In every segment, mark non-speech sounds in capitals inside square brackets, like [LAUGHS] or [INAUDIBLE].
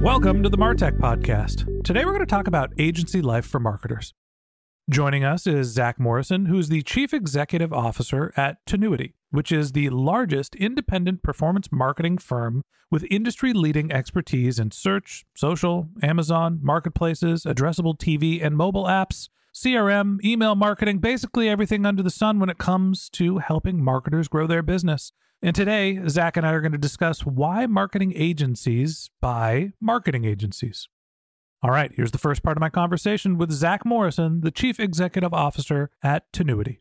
Welcome to the Martech Podcast. Today we're going to talk about agency life for marketers. Joining us is Zach Morrison, who's the Chief Executive Officer at Tinuiti, which is the largest independent performance marketing firm with industry leading expertise in search, social, Amazon, marketplaces, addressable TV and mobile apps, CRM, email marketing, basically everything under the sun when it comes to helping marketers grow their business. And today, Zach and I are going to discuss why marketing agencies buy marketing agencies. All right, here's the first part of my conversation with Zach Morrison, the Chief Executive Officer at Tinuiti.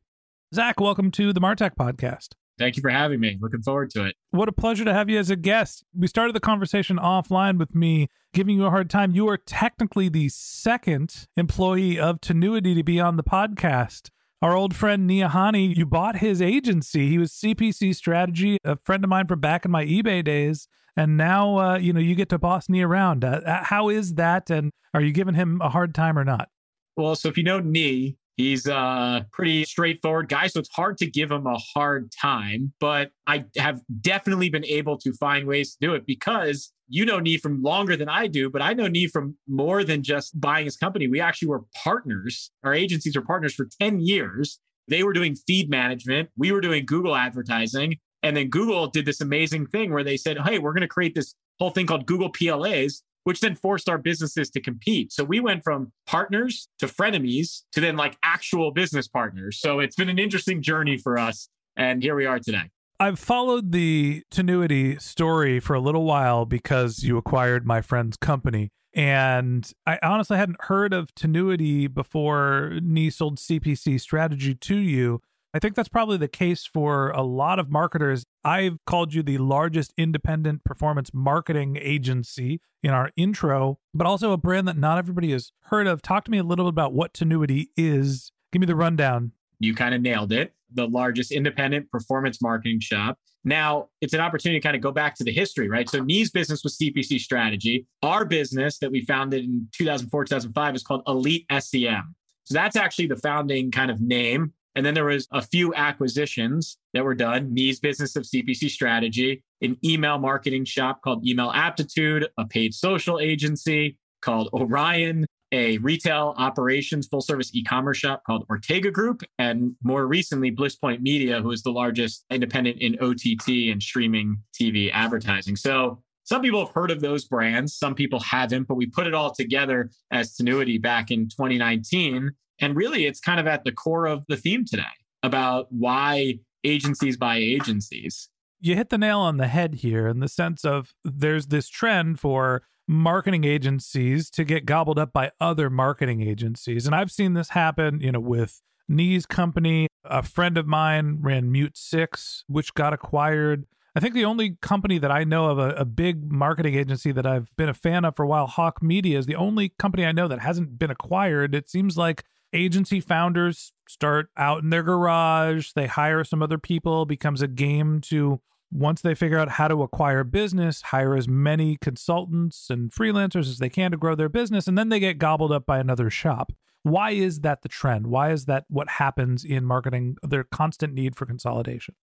Zach, welcome to the Martech Podcast. Thank you for having me. Looking forward to it. What a pleasure to have you as a guest. We started the conversation offline with me giving you a hard time. You are technically the second employee of Tinuiti to be on the podcast. Our old friend Nii Ahene, you bought his agency. He was CPC Strategy, a friend of mine from back in my eBay days and now uh, you know you get to boss me around. Uh, uh, how is that, and are you giving him a hard time or not? Well, so if you know Nii, he's a pretty straightforward guy, so it's hard to give him a hard time. But I have definitely been able to find ways to do it because you know Nii from longer than I do, but I know Nii from more than just buying his company. We actually were partners. Our agencies were partners for 10 years. They were doing feed management. We were doing Google advertising. And then Google did this amazing thing where they said, hey, we're going to create this whole thing called Google PLAs, which then forced our businesses to compete. So we went from partners to frenemies to then like actual business partners. So it's been an interesting journey for us. And here we are today. I've followed the Tinuiti story for a little while because you acquired my friend's company. And I honestly hadn't heard of Tinuiti before Nii sold CPC strategy to you. I think that's probably the case for a lot of marketers. I've called you the largest independent performance marketing agency in our intro, but also a brand that not everybody has heard of. Talk to me a little bit about what Tinuiti is. Give me the rundown. You kind of nailed it. The largest independent performance marketing shop. Now, it's an opportunity to kind of go back to the history, right? So, Nii's business was CPC strategy. Our business that we founded in 2004, 2005 is called Elite SEM. So, that's actually the founding kind of name and then there was a few acquisitions that were done. Nii's business of CPC strategy, an email marketing shop called Email Aptitude, a paid social agency called Orion, a retail operations full service e-commerce shop called Ortega Group, and more recently BlissPoint Media, who is the largest independent in OTT and streaming TV advertising. So some people have heard of those brands, some people haven't, but we put it all together as Tinuiti back in 2019 and really, it's kind of at the core of the theme today about why agencies buy agencies. You hit the nail on the head here in the sense of there's this trend for marketing agencies to get gobbled up by other marketing agencies. And I've seen this happen, you know, with Nii's company. A friend of mine ran MuteSix, which got acquired. I think the only company that I know of, a, a, big marketing agency that I've been a fan of for a while, Hawke Media, is the only company I know that hasn't been acquired. It seems like agency founders start out in their garage, they hire some other people, becomes a game to once they figure out how to acquire business, hire as many consultants and freelancers as they can to grow their business, and then they get gobbled up by another shop. Why is that the trend? Why is that what happens in marketing? Their constant need for consolidation.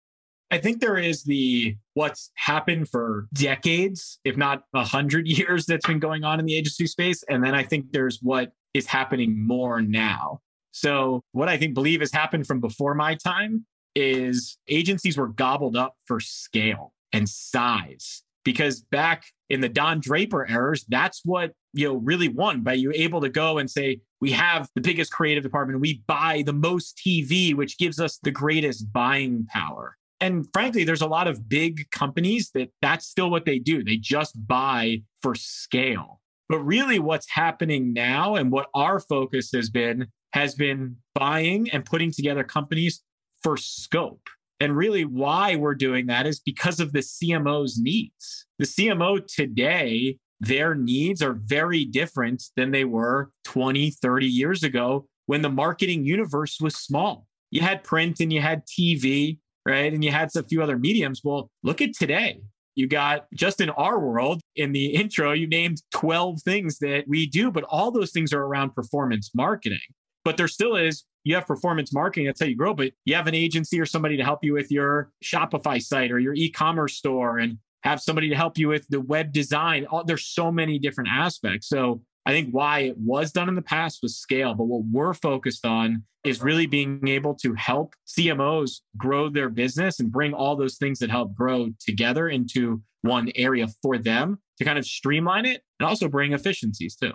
I think there is the what's happened for decades, if not a hundred [LAUGHS] years, that's been going on in the agency space. And then I think there's what is happening more now. So, what I think believe has happened from before my time is agencies were gobbled up for scale and size. Because back in the Don Draper eras, that's what you know really won by you able to go and say, we have the biggest creative department, we buy the most TV, which gives us the greatest buying power. And frankly, there's a lot of big companies that that's still what they do. They just buy for scale. But really, what's happening now and what our focus has been has been buying and putting together companies for scope. And really, why we're doing that is because of the CMO's needs. The CMO today, their needs are very different than they were 20, 30 years ago when the marketing universe was small. You had print and you had TV, right? And you had a few other mediums. Well, look at today. You got just in our world, in the intro, you named 12 things that we do, but all those things are around performance marketing. But there still is, you have performance marketing, that's how you grow, but you have an agency or somebody to help you with your Shopify site or your e commerce store and have somebody to help you with the web design. There's so many different aspects. So I think why it was done in the past was scale, but what we're focused on is really being able to help CMOs grow their business and bring all those things that help grow together into one area for them to kind of streamline it and also bring efficiencies too.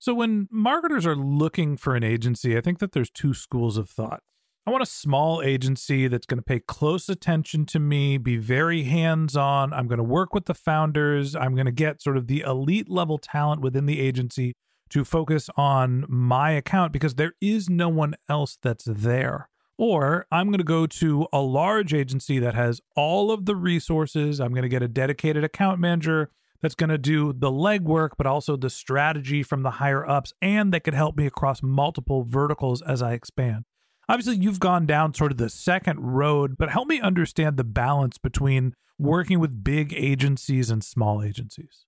So when marketers are looking for an agency, I think that there's two schools of thought. I want a small agency that's going to pay close attention to me, be very hands on. I'm going to work with the founders. I'm going to get sort of the elite level talent within the agency to focus on my account because there is no one else that's there. Or I'm going to go to a large agency that has all of the resources. I'm going to get a dedicated account manager that's going to do the legwork, but also the strategy from the higher ups, and that could help me across multiple verticals as I expand. Obviously, you've gone down sort of the second road, but help me understand the balance between working with big agencies and small agencies.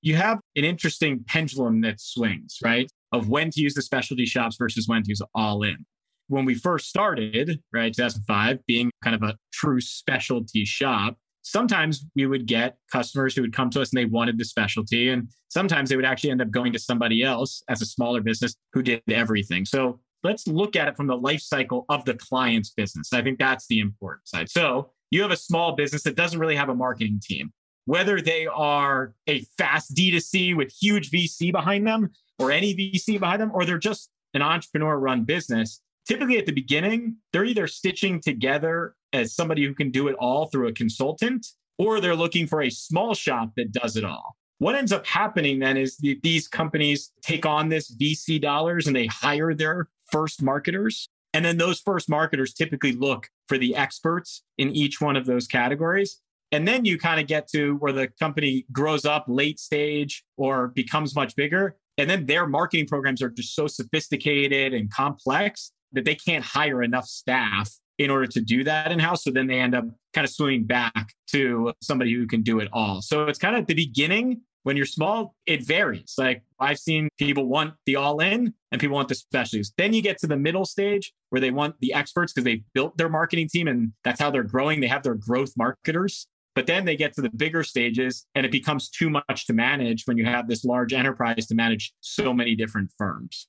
You have an interesting pendulum that swings, right? Of when to use the specialty shops versus when to use all in. When we first started, right, 2005, being kind of a true specialty shop, sometimes we would get customers who would come to us and they wanted the specialty. And sometimes they would actually end up going to somebody else as a smaller business who did everything. So let's look at it from the life cycle of the client's business. I think that's the important side. So you have a small business that doesn't really have a marketing team, whether they are a fast D2C with huge VC behind them or any VC behind them, or they're just an entrepreneur run business. Typically at the beginning, they're either stitching together as somebody who can do it all through a consultant, or they're looking for a small shop that does it all. What ends up happening then is these companies take on this VC dollars and they hire their first marketers. And then those first marketers typically look for the experts in each one of those categories. And then you kind of get to where the company grows up late stage or becomes much bigger. And then their marketing programs are just so sophisticated and complex that they can't hire enough staff in order to do that in house. So then they end up kind of swimming back to somebody who can do it all. So it's kind of the beginning, when you're small, it varies. Like I've seen people want the all in and people want the specialties. Then you get to the middle stage where they want the experts because they've built their marketing team and that's how they're growing. They have their growth marketers. But then they get to the bigger stages and it becomes too much to manage when you have this large enterprise to manage so many different firms.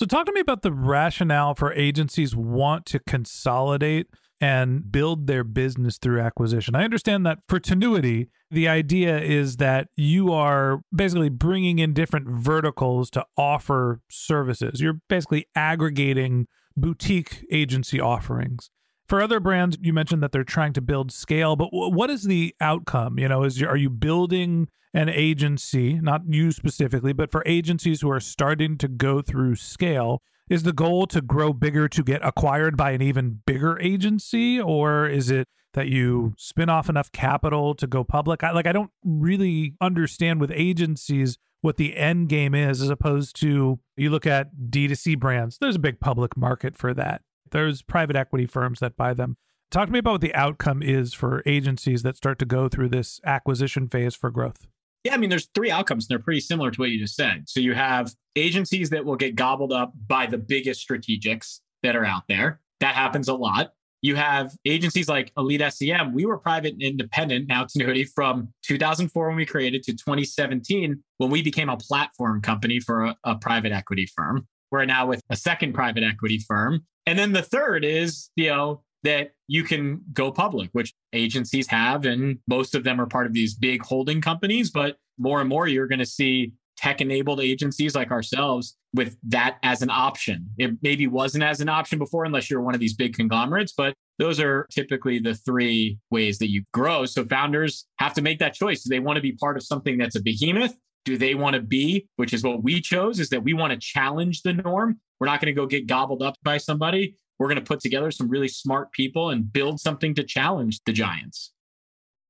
So, talk to me about the rationale for agencies want to consolidate and build their business through acquisition. I understand that for Tinuiti, the idea is that you are basically bringing in different verticals to offer services. You're basically aggregating boutique agency offerings. For other brands, you mentioned that they're trying to build scale, but what is the outcome? You know, is are you building an agency, not you specifically, but for agencies who are starting to go through scale? Is the goal to grow bigger to get acquired by an even bigger agency, or is it that you spin off enough capital to go public? I, like, I don't really understand with agencies what the end game is, as opposed to you look at D2C brands. There's a big public market for that. There's private equity firms that buy them. Talk to me about what the outcome is for agencies that start to go through this acquisition phase for growth. Yeah, I mean, there's three outcomes. And they're pretty similar to what you just said. So you have agencies that will get gobbled up by the biggest strategics that are out there. That happens a lot. You have agencies like Elite SEM. We were private and independent, now it's Tinuiti, from 2004 when we created to 2017 when we became a platform company for a, a private equity firm. We're now with a second private equity firm. And then the third is, you know, that you can go public, which agencies have. And most of them are part of these big holding companies. But more and more, you're going to see tech enabled agencies like ourselves with that as an option. It maybe wasn't as an option before, unless you're one of these big conglomerates, but those are typically the three ways that you grow. So founders have to make that choice. Do they want to be part of something that's a behemoth? Do they want to be, which is what we chose, is that we want to challenge the norm. We're not going to go get gobbled up by somebody. We're going to put together some really smart people and build something to challenge the giants.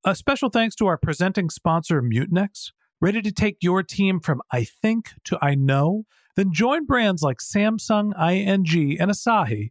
A special thanks to our presenting sponsor, Mutinex. Ready to take your team from I think to I know? Then join brands like Samsung, ING, and Asahi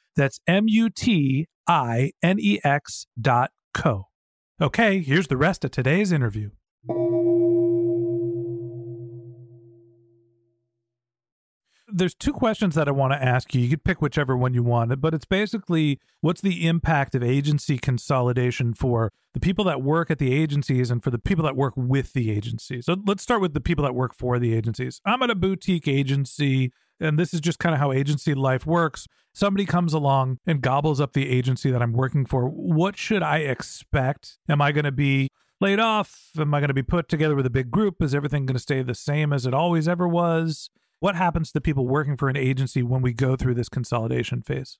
That's M U T I N E X dot co. Okay, here's the rest of today's interview. there's two questions that I want to ask you. You could pick whichever one you want, but it's basically what's the impact of agency consolidation for the people that work at the agencies and for the people that work with the agencies. So let's start with the people that work for the agencies. I'm at a boutique agency, and this is just kind of how agency life works. Somebody comes along and gobbles up the agency that I'm working for. What should I expect? Am I going to be laid off? Am I going to be put together with a big group? Is everything going to stay the same as it always ever was? What happens to the people working for an agency when we go through this consolidation phase?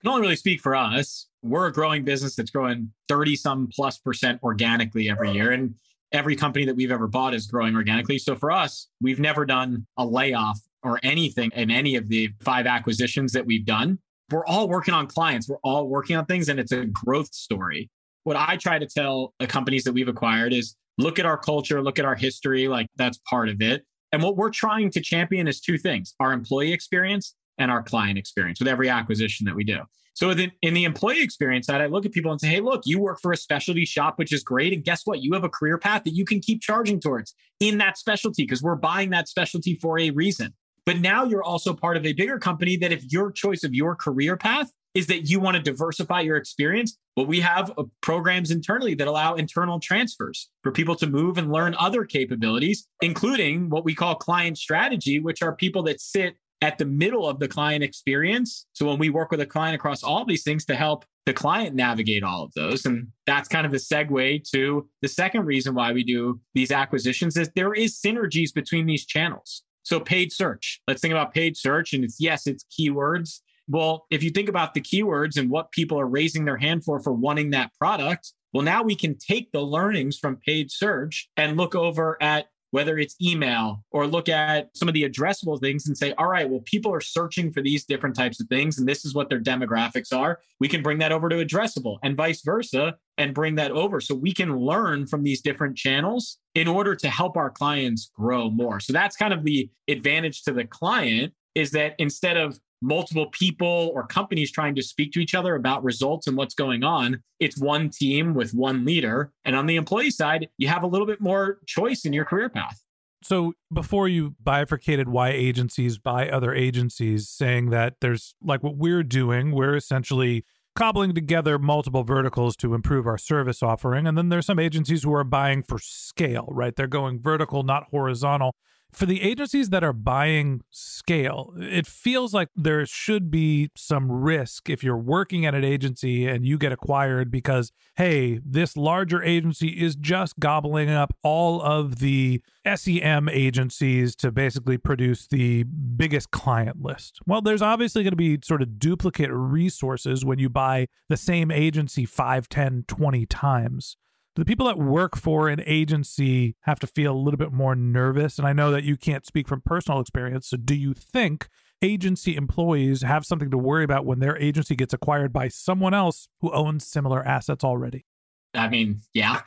I can only really speak for us. We're a growing business that's growing 30 some plus percent organically every year. And every company that we've ever bought is growing organically. So for us, we've never done a layoff or anything in any of the five acquisitions that we've done. We're all working on clients, we're all working on things, and it's a growth story. What I try to tell the companies that we've acquired is look at our culture, look at our history, like that's part of it. And what we're trying to champion is two things our employee experience and our client experience with every acquisition that we do. So in the employee experience side, I look at people and say, hey, look, you work for a specialty shop, which is great. And guess what? You have a career path that you can keep charging towards in that specialty because we're buying that specialty for a reason. But now you're also part of a bigger company that if your choice of your career path is that you want to diversify your experience. Well, we have uh, programs internally that allow internal transfers for people to move and learn other capabilities, including what we call client strategy, which are people that sit at the middle of the client experience. So when we work with a client across all these things to help the client navigate all of those. And that's kind of the segue to the second reason why we do these acquisitions is there is synergies between these channels. So paid search, let's think about paid search. And it's yes, it's keywords well, if you think about the keywords and what people are raising their hand for for wanting that product, well, now we can take the learnings from paid search and look over at whether it's email or look at some of the addressable things and say, all right, well, people are searching for these different types of things, and this is what their demographics are. We can bring that over to addressable and vice versa and bring that over. So we can learn from these different channels in order to help our clients grow more. So that's kind of the advantage to the client is that instead of multiple people or companies trying to speak to each other about results and what's going on. It's one team with one leader. And on the employee side, you have a little bit more choice in your career path. So before you bifurcated why agencies buy other agencies, saying that there's like what we're doing, we're essentially cobbling together multiple verticals to improve our service offering. And then there's some agencies who are buying for scale, right? They're going vertical, not horizontal for the agencies that are buying scale, it feels like there should be some risk if you're working at an agency and you get acquired because, hey, this larger agency is just gobbling up all of the SEM agencies to basically produce the biggest client list. Well, there's obviously going to be sort of duplicate resources when you buy the same agency 5, 10, 20 times the people that work for an agency have to feel a little bit more nervous? And I know that you can't speak from personal experience. So, do you think agency employees have something to worry about when their agency gets acquired by someone else who owns similar assets already? I mean, yeah,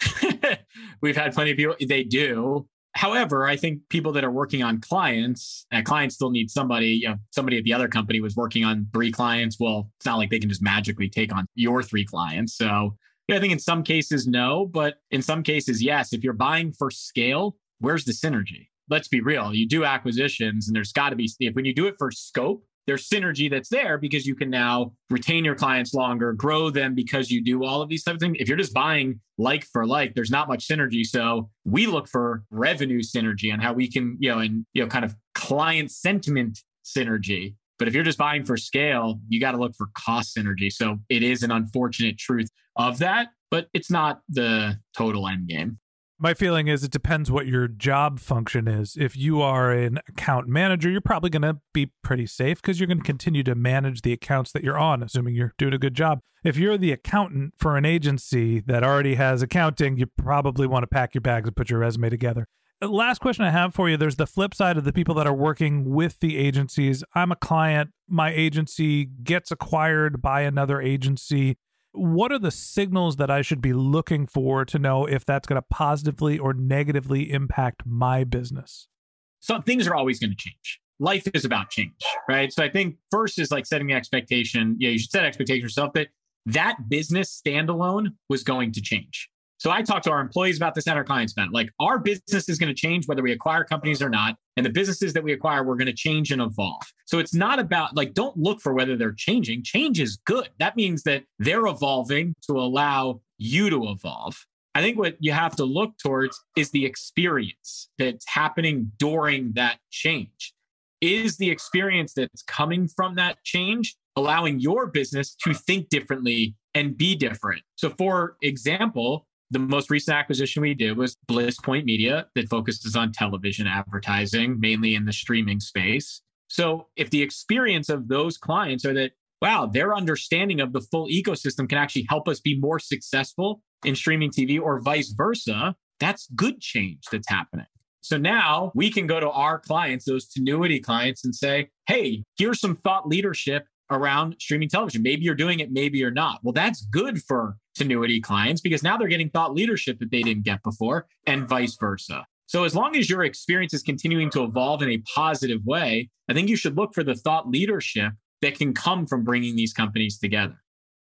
[LAUGHS] we've had plenty of people, they do. However, I think people that are working on clients, and clients still need somebody, you know, somebody at the other company was working on three clients. Well, it's not like they can just magically take on your three clients. So I think in some cases, no, but in some cases, yes. If you're buying for scale, where's the synergy? Let's be real. You do acquisitions, and there's got to be, if when you do it for scope, there's synergy that's there because you can now retain your clients longer, grow them because you do all of these types of things. If you're just buying like for like, there's not much synergy. So we look for revenue synergy and how we can, you know, and you know, kind of client sentiment synergy. But if you're just buying for scale, you got to look for cost synergy. So it is an unfortunate truth of that, but it's not the total end game. My feeling is it depends what your job function is. If you are an account manager, you're probably going to be pretty safe because you're going to continue to manage the accounts that you're on, assuming you're doing a good job. If you're the accountant for an agency that already has accounting, you probably want to pack your bags and put your resume together. Uh, last question I have for you there's the flip side of the people that are working with the agencies. I'm a client, my agency gets acquired by another agency what are the signals that I should be looking for to know if that's going to positively or negatively impact my business? So things are always going to change. Life is about change, right? So I think first is like setting the expectation. Yeah, you should set expectation yourself that that business standalone was going to change. So I talk to our employees about this and our clients about. Like our business is going to change whether we acquire companies or not. And the businesses that we acquire, we're going to change and evolve. So it's not about like, don't look for whether they're changing. Change is good. That means that they're evolving to allow you to evolve. I think what you have to look towards is the experience that's happening during that change. Is the experience that's coming from that change allowing your business to think differently and be different? So, for example, the most recent acquisition we did was Bliss Point Media that focuses on television advertising, mainly in the streaming space. So if the experience of those clients are that, wow, their understanding of the full ecosystem can actually help us be more successful in streaming TV or vice versa, that's good change that's happening. So now we can go to our clients, those Tinuiti clients, and say, hey, here's some thought leadership around streaming television. Maybe you're doing it, maybe you're not. Well, that's good for Tinuiti clients because now they're getting thought leadership that they didn't get before and vice versa. So as long as your experience is continuing to evolve in a positive way, I think you should look for the thought leadership that can come from bringing these companies together.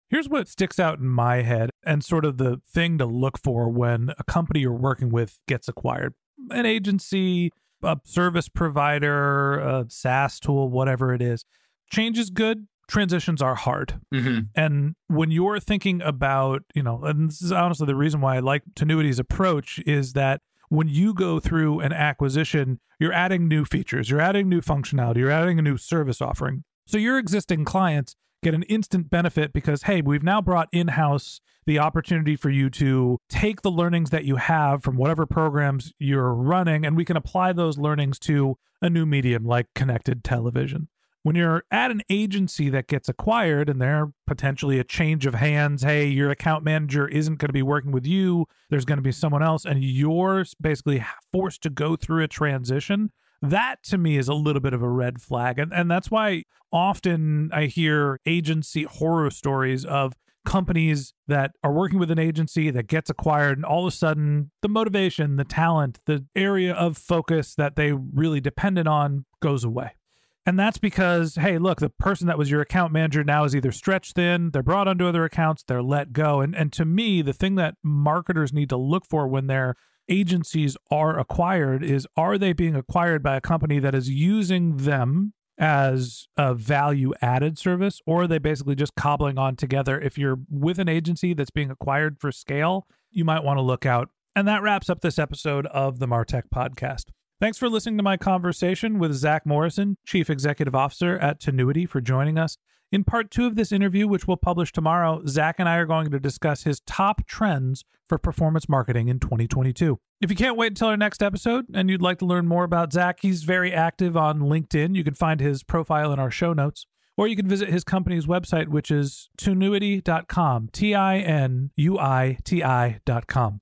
Here's what sticks out in my head and sort of the thing to look for when a company you're working with gets acquired. An agency, a service provider, a SaaS tool, whatever it is. Change is good, transitions are hard. Mm-hmm. And when you're thinking about, you know, and this is honestly the reason why I like Tinuiti's approach is that when you go through an acquisition, you're adding new features, you're adding new functionality, you're adding a new service offering. So your existing clients get an instant benefit because, hey, we've now brought in house the opportunity for you to take the learnings that you have from whatever programs you're running, and we can apply those learnings to a new medium like connected television when you're at an agency that gets acquired and they're potentially a change of hands, hey, your account manager isn't going to be working with you, there's going to be someone else, and you're basically forced to go through a transition. That to me is a little bit of a red flag. And, and that's why often I hear agency horror stories of companies that are working with an agency that gets acquired and all of a sudden the motivation the talent the area of focus that they really depended on goes away And that's because, hey, look, the person that was your account manager now is either stretched thin, they're brought onto other accounts, they're let go. And and to me, the thing that marketers need to look for when their agencies are acquired is are they being acquired by a company that is using them as a value added service, or are they basically just cobbling on together? If you're with an agency that's being acquired for scale, you might want to look out. And that wraps up this episode of the Martech podcast. Thanks for listening to my conversation with Zach Morrison, Chief Executive Officer at Tinuiti, for joining us. In part two of this interview, which we'll publish tomorrow, Zach and I are going to discuss his top trends for performance marketing in 2022. If you can't wait until our next episode and you'd like to learn more about Zach, he's very active on LinkedIn. You can find his profile in our show notes, or you can visit his company's website, which is tinuiti.com, T I N U I T I.com.